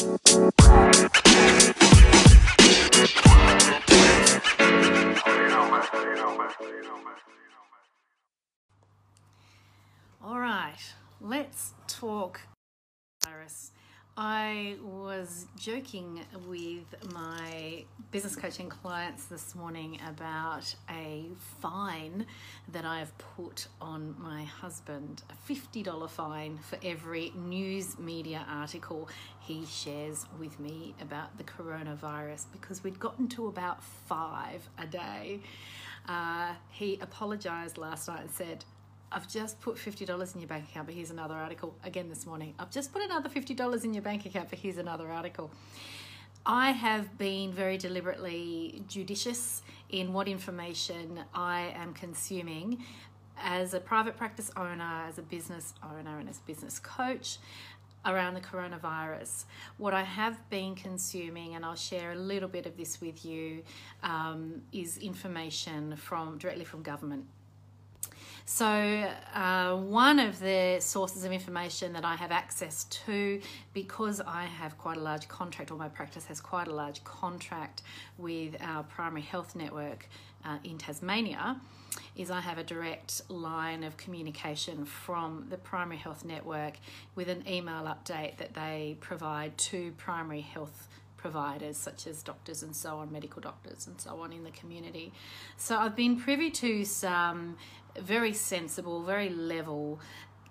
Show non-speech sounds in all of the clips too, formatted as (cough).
Virus. I was joking with my business coaching clients this morning about a fine that I've put on my husband a $50 fine for every news media article he shares with me about the coronavirus because we'd gotten to about five a day. Uh, he apologized last night and said, I've just put $50 in your bank account, but here's another article. Again this morning, I've just put another $50 in your bank account, but here's another article. I have been very deliberately judicious in what information I am consuming as a private practice owner, as a business owner, and as a business coach around the coronavirus. What I have been consuming, and I'll share a little bit of this with you, um, is information from directly from government so, uh, one of the sources of information that I have access to, because I have quite a large contract, or my practice has quite a large contract with our primary health network uh, in Tasmania, is I have a direct line of communication from the primary health network with an email update that they provide to primary health providers such as doctors and so on, medical doctors and so on in the community. So I've been privy to some very sensible, very level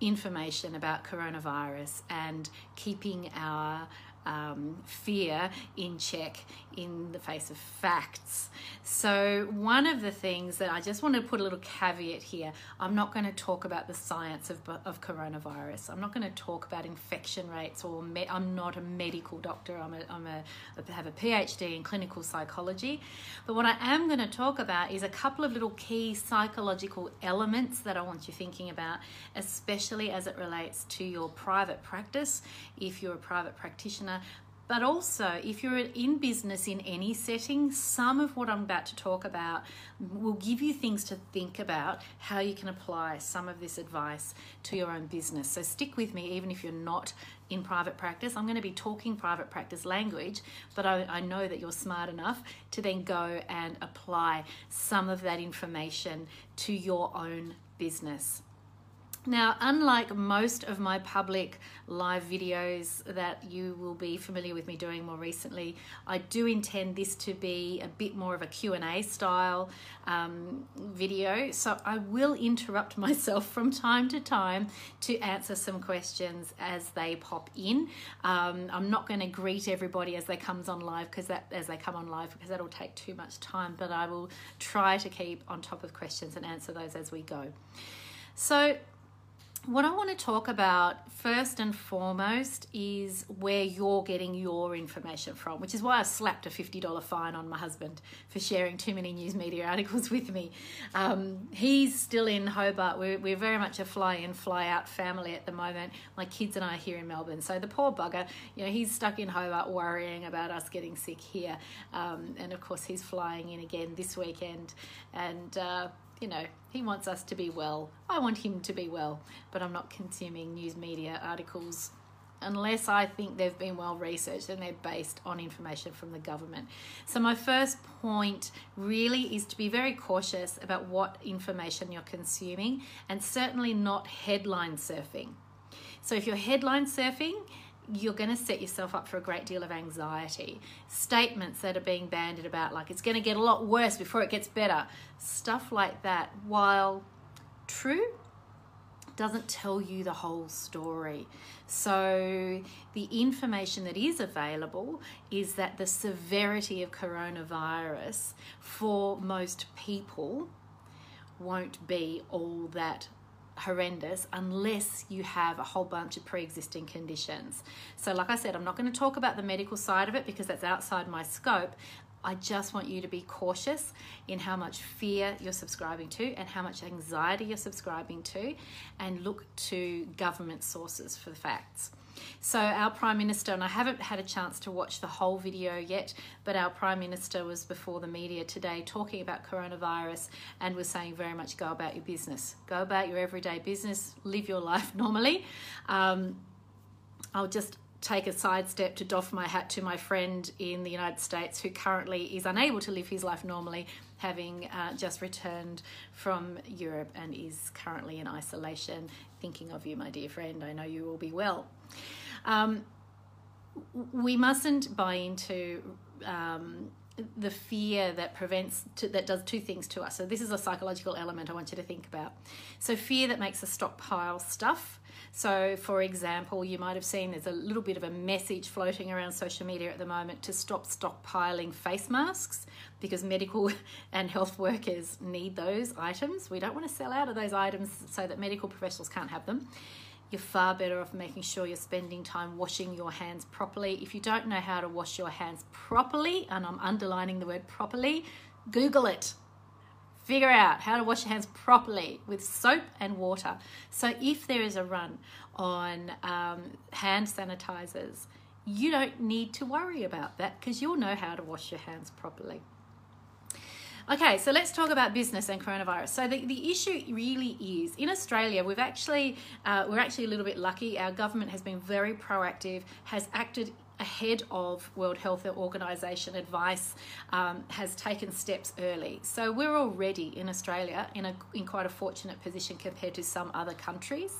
information about coronavirus and keeping our um, fear in check in the face of facts. So, one of the things that I just want to put a little caveat here I'm not going to talk about the science of, of coronavirus. I'm not going to talk about infection rates, or me, I'm not a medical doctor. I'm a, I'm a, I have a PhD in clinical psychology. But what I am going to talk about is a couple of little key psychological elements that I want you thinking about, especially as it relates to your private practice. If you're a private practitioner, but also, if you're in business in any setting, some of what I'm about to talk about will give you things to think about how you can apply some of this advice to your own business. So, stick with me, even if you're not in private practice. I'm going to be talking private practice language, but I, I know that you're smart enough to then go and apply some of that information to your own business. Now, unlike most of my public live videos that you will be familiar with me doing more recently, I do intend this to be a bit more of a Q&A style um, video. So I will interrupt (laughs) myself from time to time to answer some questions as they pop in. Um, I'm not going to greet everybody as they comes on live because that as they come on live because that'll take too much time, but I will try to keep on top of questions and answer those as we go. So what I want to talk about first and foremost is where you're getting your information from, which is why I slapped a $50 fine on my husband for sharing too many news media articles (laughs) with me. Um, he's still in Hobart. We're, we're very much a fly in, fly out family at the moment. My kids and I are here in Melbourne. So the poor bugger, you know, he's stuck in Hobart worrying about us getting sick here. Um, and of course, he's flying in again this weekend. And, uh, you know, he wants us to be well. I want him to be well, but I'm not consuming news media articles unless I think they've been well researched and they're based on information from the government. So, my first point really is to be very cautious about what information you're consuming and certainly not headline surfing. So, if you're headline surfing, you're going to set yourself up for a great deal of anxiety. Statements that are being banded about, like it's going to get a lot worse before it gets better, stuff like that, while true, doesn't tell you the whole story. So, the information that is available is that the severity of coronavirus for most people won't be all that horrendous unless you have a whole bunch of pre existing conditions. So, like I said, I'm not going to talk about the medical side of it because that's outside my scope. I just want you to be cautious in how much fear you're subscribing to and how much anxiety you're subscribing to, and look to government sources for the facts. So, our Prime Minister, and I haven't had a chance to watch the whole video yet, but our Prime Minister was before the media today talking about coronavirus and was saying very much go about your business, go about your everyday business, live your (laughs) life normally. Um, I'll just take a sidestep to doff my hat to my friend in the United States who currently is unable to live his life normally, having uh, just returned from Europe and is currently in isolation. Thinking of you, my dear friend. I know you will be well. Um, we mustn't buy into um, the fear that prevents to, that does two things to us so this is a psychological element i want you to think about so fear that makes us stockpile stuff so for example you might have seen there's a little bit of a message floating around social media at the moment to stop stockpiling face masks because medical (laughs) and health workers need those items we don't want to sell out of those items so that medical professionals can't have them you're far better off making sure you're spending time washing your hands properly. If you don't know how to wash your hands properly, and I'm underlining the word properly, Google it. Figure out how to wash your hands properly with soap and water. So, if there is a run on um, hand sanitizers, you don't need to worry about that because you'll know how to wash your hands properly. Okay, so let's talk about business and coronavirus. So the, the issue really is in Australia, we've actually uh, we're actually a little bit lucky. Our government has been very proactive, has acted ahead of World Health Organization advice um, has taken steps early. So we're already in Australia in a in quite a fortunate position compared to some other countries.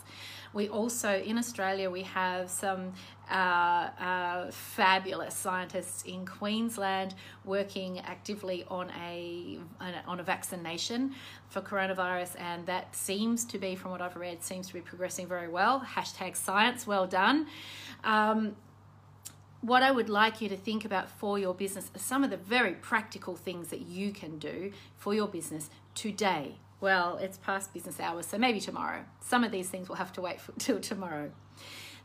We also in Australia we have some uh, uh, fabulous scientists in Queensland working actively on a on a vaccination for coronavirus, and that seems to be, from what I've read, seems to be progressing very well. Hashtag science, well done. Um, what I would like you to think about for your business are some of the very practical things that you can do for your business today. Well, it's past business hours, so maybe tomorrow. Some of these things will have to wait for, (laughs) till tomorrow.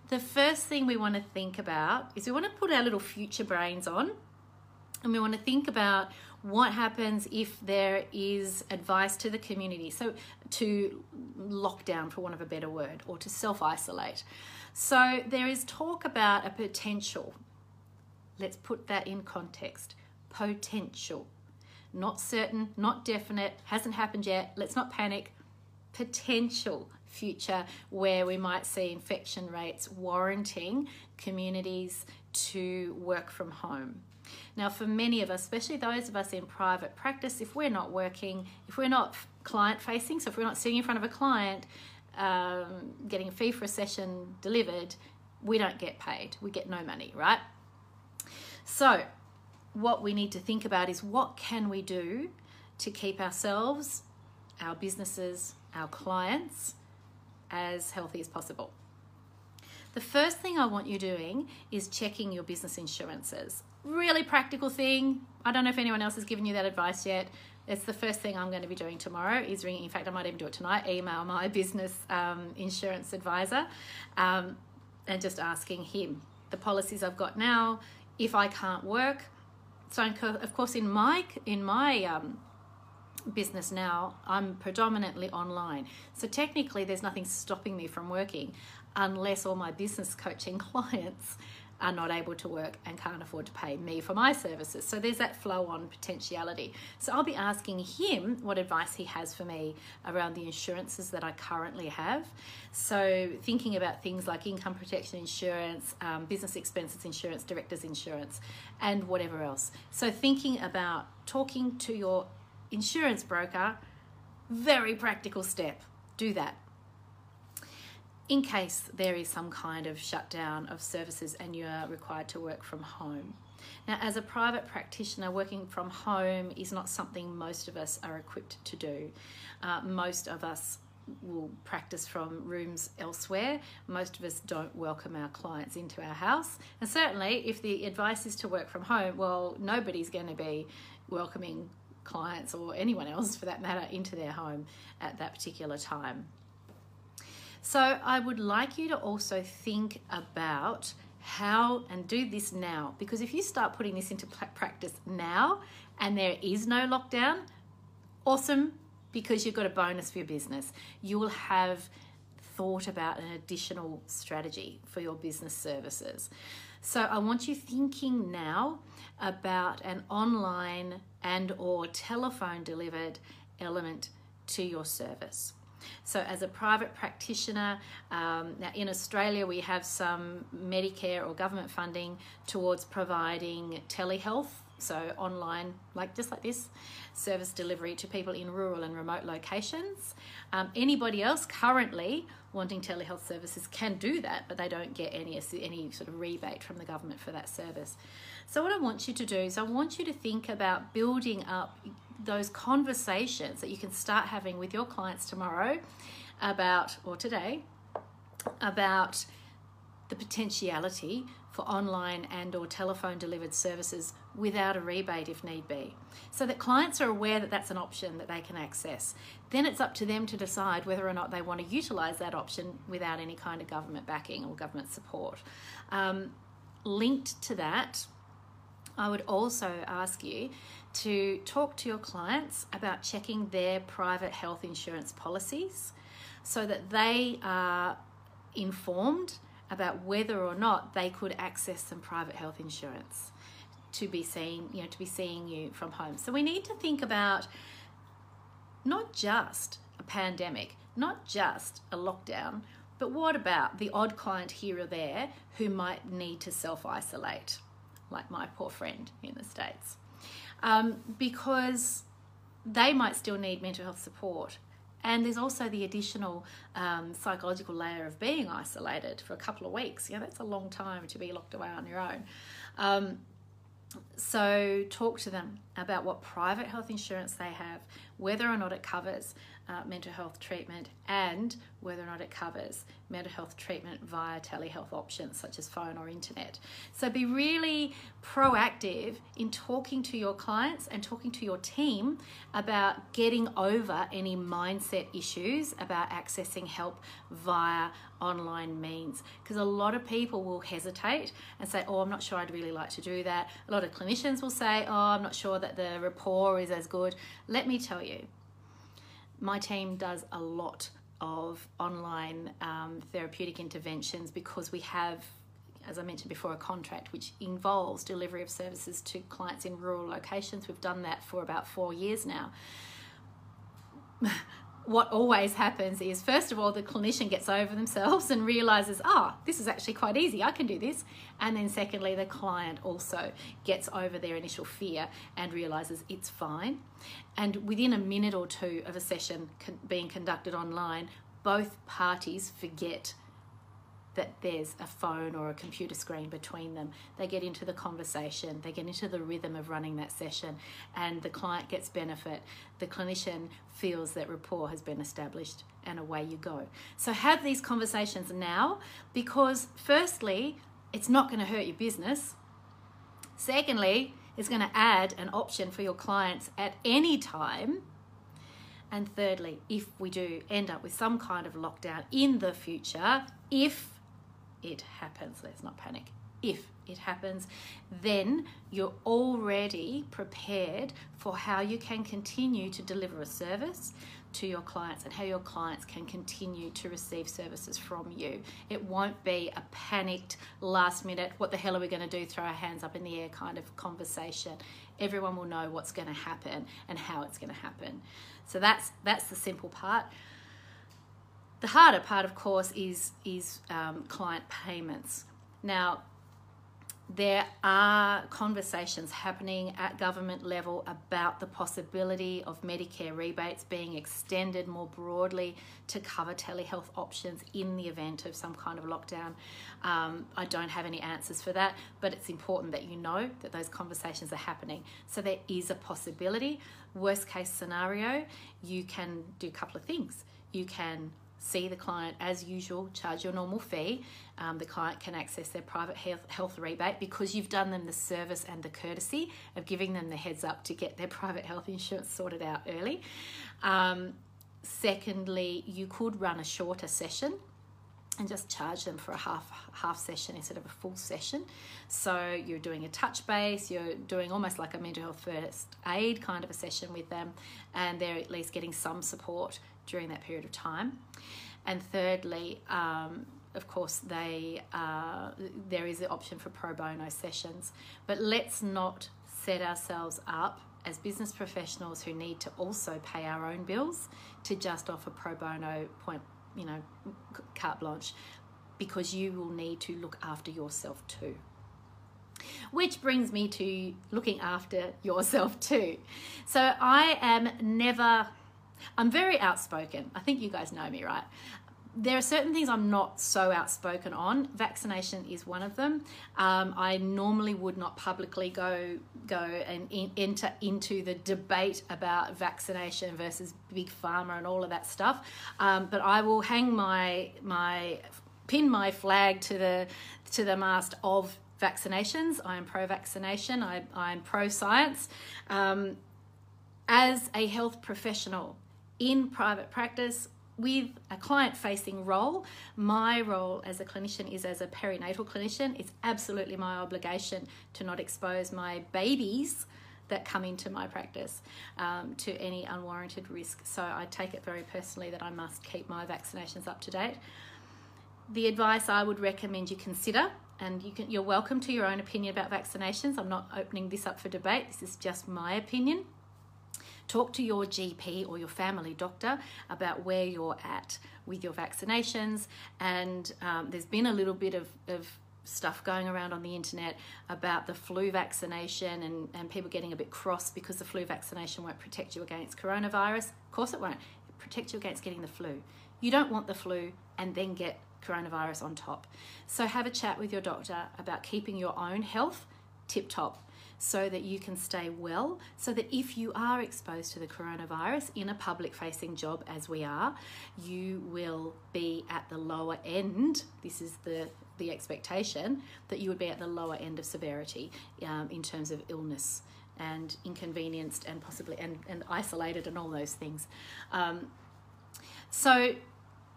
The first thing we want to think about is we want to put our little future brains on and we want to think about what happens if there is advice to the community. So, to lock down, for want of a better word, or to self isolate. So, there is talk about a potential Let's put that in context. Potential. Not certain, not definite, hasn't happened yet. Let's not panic. Potential future where we might see infection rates warranting communities to work from home. Now, for many of us, especially those of us in private practice, if we're not working, if we're not client facing, so if we're not sitting in front of a client, um, getting a fee for a session delivered, we don't get paid. We get no money, right? So, what we need to think about is what can we do to keep ourselves, our businesses, our clients as healthy as possible. The first thing I want you doing is checking your business insurances. Really practical thing. I don't know if anyone else has given you that advice yet. It's the first thing I'm going to be doing tomorrow is ringing. In fact, I might even do it tonight. Email my (laughs) business um, insurance advisor um, and just asking him the policies I've got now if I can't work. So of course in my in my um, business now, I'm predominantly online. So technically, there's nothing stopping me from working unless all my business coaching (laughs) clients are not able to work and can't afford to pay me for my services. So there's that flow on potentiality. So I'll be asking him what advice he has for me around the insurances that I currently have. So thinking about things like income protection insurance, um, business expenses insurance, director's insurance, and whatever else. So thinking about talking to your insurance broker, very practical step. Do that in case there is some kind of shutdown of services and you are required to work from home. Now, as a private practitioner, working from home is not something most of us are equipped to do. Uh, most of us will practice from rooms elsewhere. Most of us don't welcome our clients into our house. And certainly, if the advice is to work from home, well, nobody's going to be welcoming clients or anyone else for that matter into their home at that particular time. So I would like you to also think about how and do this now because if you start putting this into practice now and there is no lockdown, awesome because you've got a bonus for your business. You will have thought about an additional strategy for your business services. So I want you thinking now about an online and or telephone delivered element to your service. So, as a private practitioner, um, now in Australia, we have some Medicare or government funding towards providing telehealth, so online, like just like this, service delivery to people in rural and remote locations. Um, anybody else currently wanting telehealth services can do that, but they don't get any any sort of rebate from the government for that service. So, what I want you to do is, I want you to think about building up those conversations that you can start having with your clients tomorrow about, or today, about the potentiality for online and or telephone delivered services without a rebate if need be. So that clients are aware that that's an option that they can access. Then it's up to them to decide whether or not they want to utilize that option without any kind of government backing or government support. Um, linked to that I would also ask you to talk to your clients about checking their private health insurance policies so that they are informed about whether or not they could access some private health insurance to be seen, you know, to be seeing you from home. So we need to think about not just a pandemic, not just a lockdown, but what about the odd client here or there who might need to self isolate? like my poor friend in the States, um, because they might still need mental health support. And there's also the additional um, psychological layer of being isolated for a couple of weeks. You know, that's a long time to be locked away on your own. Um, so, talk to them about what private health insurance they have, whether or not it covers uh, mental health treatment, and whether or not it covers mental health treatment via telehealth options such as phone or internet. So, be really proactive in talking to your clients and talking to your team about getting over any mindset issues about accessing help via online means because a lot of people will hesitate and say oh i'm not sure i'd really like to do that a lot of clinicians will say oh i'm not sure that the rapport is as good let me tell you my team does a lot of online um, therapeutic interventions because we have as I mentioned before, a contract which involves delivery of services to clients in rural locations. We've done that for about four years now. What always happens is first of all the clinician gets over themselves and realizes ah oh, this is actually quite easy. I can do this. And then secondly the client also gets over their initial fear and realizes it's fine. And within a minute or two of a session being conducted online both parties forget that there's a phone or a computer screen between them. They get into the conversation, they get into the rhythm of running that session, and the client gets benefit. The clinician feels that rapport has been established, and away you go. So, have these conversations now because, firstly, it's not going to hurt your business. Secondly, it's going to add an option for your clients at any time. And thirdly, if we do end up with some kind of lockdown in the future, if it happens. Let's not panic. If it happens, then you're already prepared for how you can continue to deliver a service to your clients and how your clients can continue to receive services from you. It won't be a panicked last minute, what the hell are we going to do, throw our hands up in the air kind of conversation. Everyone will know what's going to happen and how it's going to happen. So that's that's the simple part. The harder part, of course, is, is um, client payments. Now, there are conversations happening at government level about the possibility of Medicare rebates being extended more broadly to cover telehealth options in the event of some kind of lockdown. Um, I don't have any answers for that, but it's important that you know that those conversations are happening. So there is a possibility. Worst case scenario, you can do a couple of things. You can see the client as usual, charge your normal fee. Um, the client can access their private health, health rebate because you've done them the service and the courtesy of giving them the heads up to get their (laughs) private health insurance sorted out early. Um, secondly, you could run a shorter session and just charge them for a half half session instead of a full session. So you're doing a touch base, you're doing almost like a mental health first aid kind of a session with them, and they're at least getting some support during that period of time. And thirdly, um, of course, they uh, there is the option for pro bono sessions, but let's not set ourselves up as business professionals who need to also pay our own bills to just offer pro bono point, you know, carte blanche, because you will need to look after yourself too. Which brings me to looking after yourself too. So I am never, I'm very outspoken. I think you guys know me, right? there are certain things I'm not so outspoken on. Vaccination is one of them. Um, I normally would not publicly go go and in, enter into the debate about vaccination versus big pharma and all of that stuff. Um, but I will hang my my pin my flag to the to the mast of vaccinations. I am pro vaccination. I I'm pro science. Um, as a health professional in private practice with a client facing role, my role as a clinician is as a perinatal clinician. It's absolutely my obligation to not expose my babies that come into my practice um, to any unwarranted risk. So I take it very personally that I must keep my vaccinations up to date. The advice I would recommend you consider, and you can, you're welcome to your own opinion about vaccinations. I'm not opening this up for debate. This is just my opinion. Talk to your GP or your family doctor about where you're at with your vaccinations. And um, there's been a little bit of, of stuff going around on the internet about the flu vaccination and, and people getting a bit cross because the flu vaccination won't protect you against coronavirus. Of course, it won't. It protects you against getting the flu. You don't want the flu and then get coronavirus on top. So, have a chat with your doctor about keeping your own health tip top so that you can stay well, so that if you are exposed to the coronavirus in a public facing job as we are, you will be at the lower end. This is the the expectation that you would be at the lower end of severity um, in terms of illness and inconvenienced and possibly and, and isolated and all those things. Um, so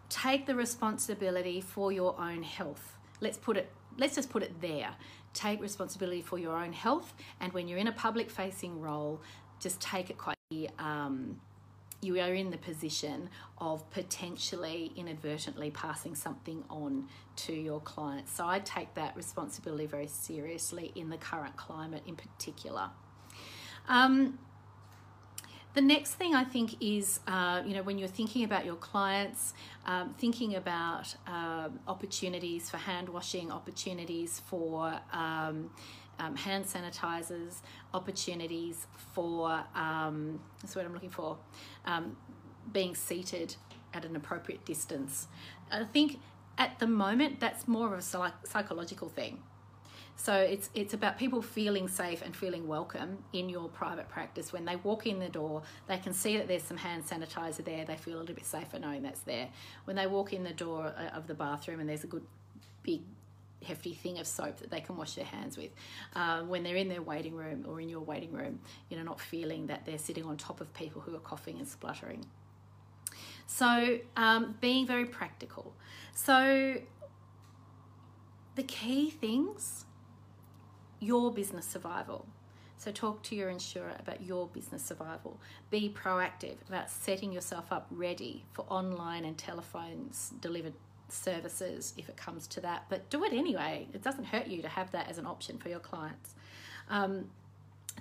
take the responsibility for your own health. Let's put it let's just put it there take responsibility for your own health. And when you're in a public facing role, just take it quite. Um, you are in the position of potentially inadvertently passing something on to your clients. So I take that responsibility very seriously in the current climate in particular. Um, the next thing I think is, uh, you know, when you're thinking about your clients, um, thinking about um, opportunities for hand washing, opportunities for um, um hand sanitizers, opportunities for, um, that's what I'm looking for, um, being seated at an appropriate distance. I think at the moment that's more of a psychological thing so it's it's about people feeling safe and feeling welcome in your private practice. When they walk in the door, they can see that there's some hand sanitizer there. They feel a little bit safer knowing that's there. When they walk in the door uh, of the bathroom and there's a good big hefty thing of soap that they can wash their hands with. Uh, when they're in their waiting room or in your waiting room, you know, not feeling that they're sitting on top of people who are coughing and spluttering. So, um, being very practical. So, the key things your business survival. So, talk to your insurer about your business survival. Be proactive about setting yourself up ready for online and telephones delivered services if it comes to that. But do it anyway. It doesn't hurt you to have that as an option for your clients. Um,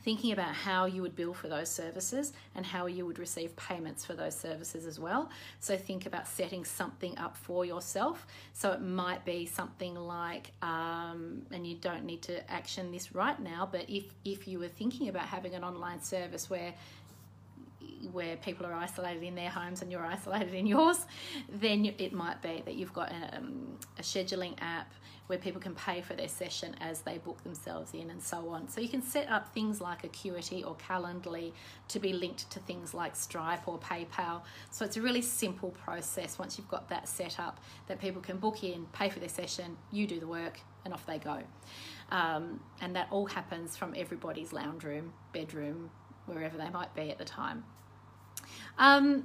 thinking about how you would bill for those services and how you would receive payments for those services as well. So think about setting something up for yourself. So it might be something like, um, and you don't need to action this right now, but if if you were thinking about having an online service where where people are isolated in their homes and you're isolated in yours, then it might be that you've got a, um, a scheduling app where people can pay for their session as they book themselves in and so on. So you can set up things like Acuity or Calendly to be linked to things like Stripe or PayPal. So it's a really simple process once you've got that set up that people can book in, pay for their session, you do the work, and off they go. Um, and that all happens from everybody's lounge room, bedroom, wherever they might be at the time. Um,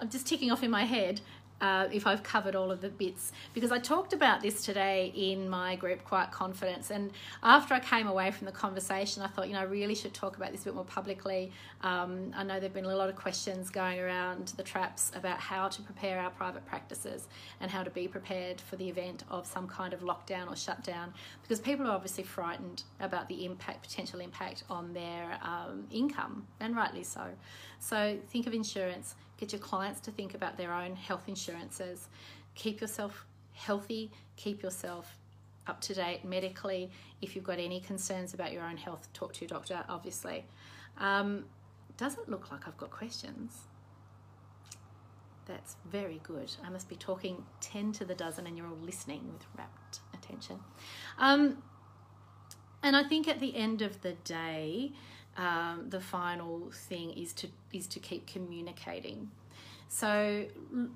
I'm just ticking off in my head uh, if I've covered all of the bits because I talked about this today in my group Quiet Confidence. And after I came away from the conversation, I thought, you know, I really should talk about this a bit more publicly. Um, I know there have been a lot of questions going around the traps about how to prepare our private practices and how to be prepared for the event of some kind of lockdown or shutdown because people are obviously frightened about the impact, potential impact on their um, income, and rightly so. So think of insurance Get your clients to think about their own health insurances. Keep yourself healthy, keep yourself up to date medically. If you've got any concerns about your own health, talk to your doctor, obviously. Um, doesn't look like I've got questions. That's very good. I must be talking 10 to the dozen and you're all listening with rapt attention. Um, and I think at the end of the day, um, the final thing is to is to keep communicating. So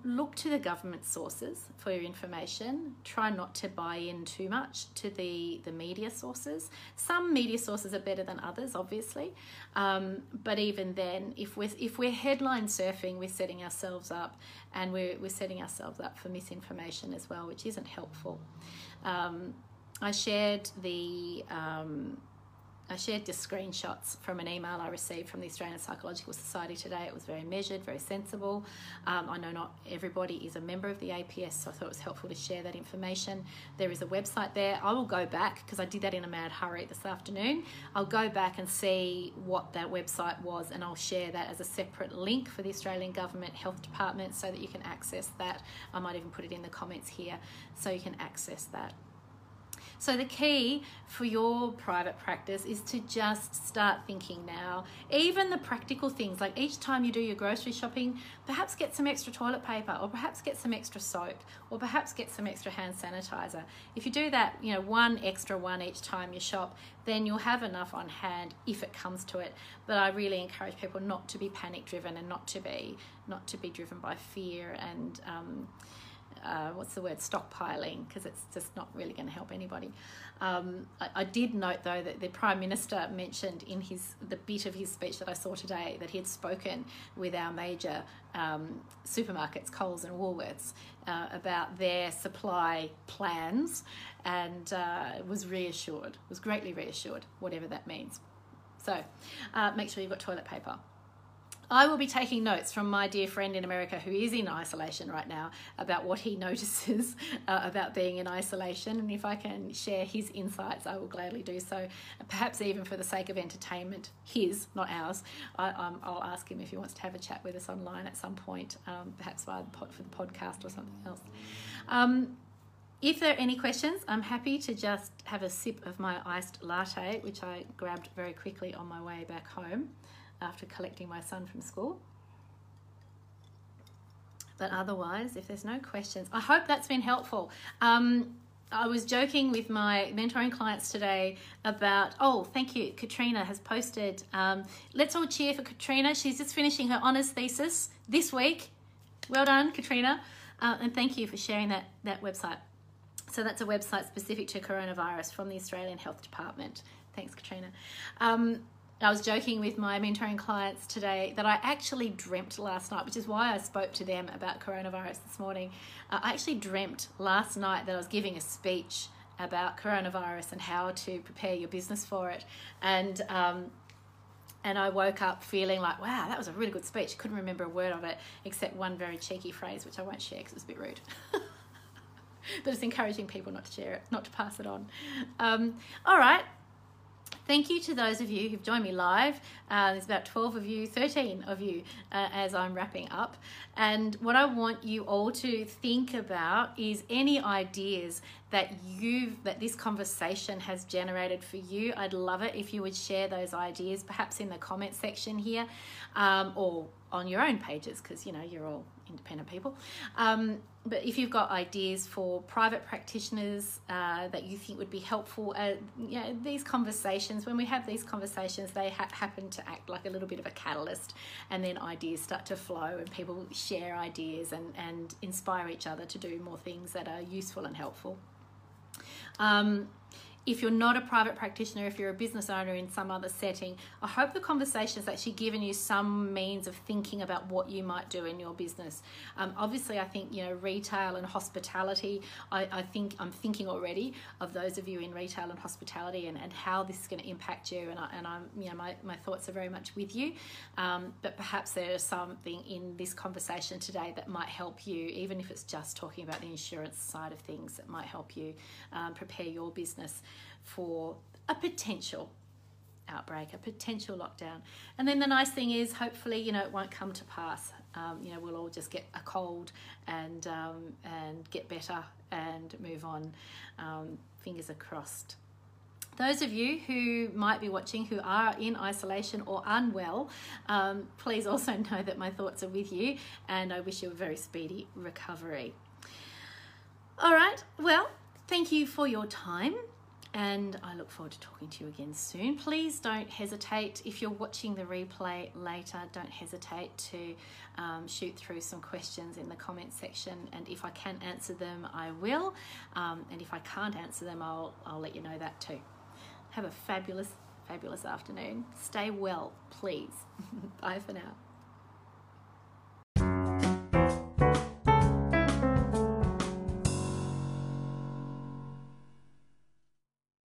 look to the government sources for your information. Try not to buy in too much to the, the media sources. Some media sources are better than others, obviously. Um, but even then, if we're, if we're headline surfing, we're setting ourselves up and we're, we're setting ourselves up for misinformation as well, which isn't helpful. Um, I shared the um, I shared just screenshots from an email I received from the Australian Psychological Society today. It was very measured, very sensible. Um, I know not everybody is a member of the APS, so I thought it was helpful to share that information. There is a website there. I will go back because I did that in a mad hurry this afternoon. I'll go back and see what that website was, and I'll share that as a separate link for the Australian Government Health Department so that you can access that. I might even put it in the comments here so you can access that. So the key for your private practice is to just start thinking now. Even the practical things, like each time you do your grocery shopping, perhaps get some extra toilet paper, or perhaps get some extra soap, or perhaps get some extra hand sanitizer. If you do that, you know, one extra one each time you shop, then you'll have enough on hand if it comes to it. But I really encourage people not to be panic driven and not to be not to be driven by fear and um, uh, what's the word stockpiling because it's just not really going to help anybody. Um, I, I, did note though that the prime minister mentioned in his the bit of his speech that I saw today that he had spoken with our major um, supermarkets, Coles and Woolworths, uh, about their supply plans, and uh, was reassured, was greatly reassured, whatever that means. So, uh, make sure you've got toilet paper. I will be taking notes from my dear friend in America who is in isolation right now about what he (laughs) notices uh, about being in isolation. And if I can share his insights, I will gladly do so. Perhaps even for the sake of entertainment, his, not ours. I, um, I'll ask him if he wants to have a chat with us online at some point, um, perhaps via the pod, for the podcast or something else. Um, if there are any questions, I'm happy to just have a sip of my iced latte, which I grabbed very quickly on my way back home after collecting my son from school. But otherwise, if there's no questions, I hope that's been helpful. Um, I was joking with my mentoring clients today about, oh, thank you. Katrina has posted, um, let's all cheer for Katrina. She's just finishing her honours thesis this week. Well done, Katrina. Uh, and thank you for sharing that, that website. So that's a website specific to coronavirus from the Australian Health Department. Thanks, Katrina. Um, I was joking with my mentoring clients today that I actually dreamt last night, which is why I spoke to them about coronavirus this morning. Uh, I actually dreamt last night that I was giving a speech about coronavirus and how to prepare your business for it. And um, and I woke up feeling like, wow, that was a really good speech. Couldn't remember a word of it except one very cheeky phrase, which I won't share because it was a bit rude. (laughs) but it's encouraging people not to share it, not to pass it on. Um, all right, Thank you to those of you who've joined me live. Uh, there's about 12 of you, 13 of you uh, as I'm wrapping up. And what I want you all to think about is any ideas that you've that this conversation has generated for you. I'd love it if you would share those ideas, perhaps in the comment section here, um, or on your own pages, because you know you're all independent people. Um, but if you've got ideas for private practitioners uh, that you think would be helpful, uh, these conversations, when we have these conversations, they ha- happen to act like a little bit of a catalyst, and then ideas start to flow, and people share ideas and, and inspire each other to do more things that are useful and helpful. Um, if you're not a private practitioner, if you're a business owner in some other setting, I hope the conversation has actually given you some means of thinking about what you might do in your business. Um, obviously, I think you know retail and hospitality. I, I, think I'm thinking already of those of you in retail and hospitality and, and how this is going to impact you. And, I, and I'm you know my, my thoughts are very much with you. Um, but perhaps there's something in this conversation today that might help you, even if it's just talking about the insurance side of things, that might help you um, prepare your business for a potential outbreak, a potential lockdown. And then the nice thing is, hopefully, you know, it won't come to pass. Um, you know, we'll all just get a cold and um, and get better and move on. Um, fingers are crossed. Those of you who might be watching who are in isolation or unwell, um, please also (laughs) know that my thoughts are with you and I wish you a very speedy recovery. All right, well, thank you for your time and I look forward to talking to you again soon. Please don't hesitate, if you're watching the replay later, don't hesitate to um, shoot through some questions in the comment section. And if I can answer them, I will. Um, and if I can't answer them, I'll, I'll let you know that too. Have a fabulous, fabulous afternoon. Stay well, please. (laughs) Bye for now.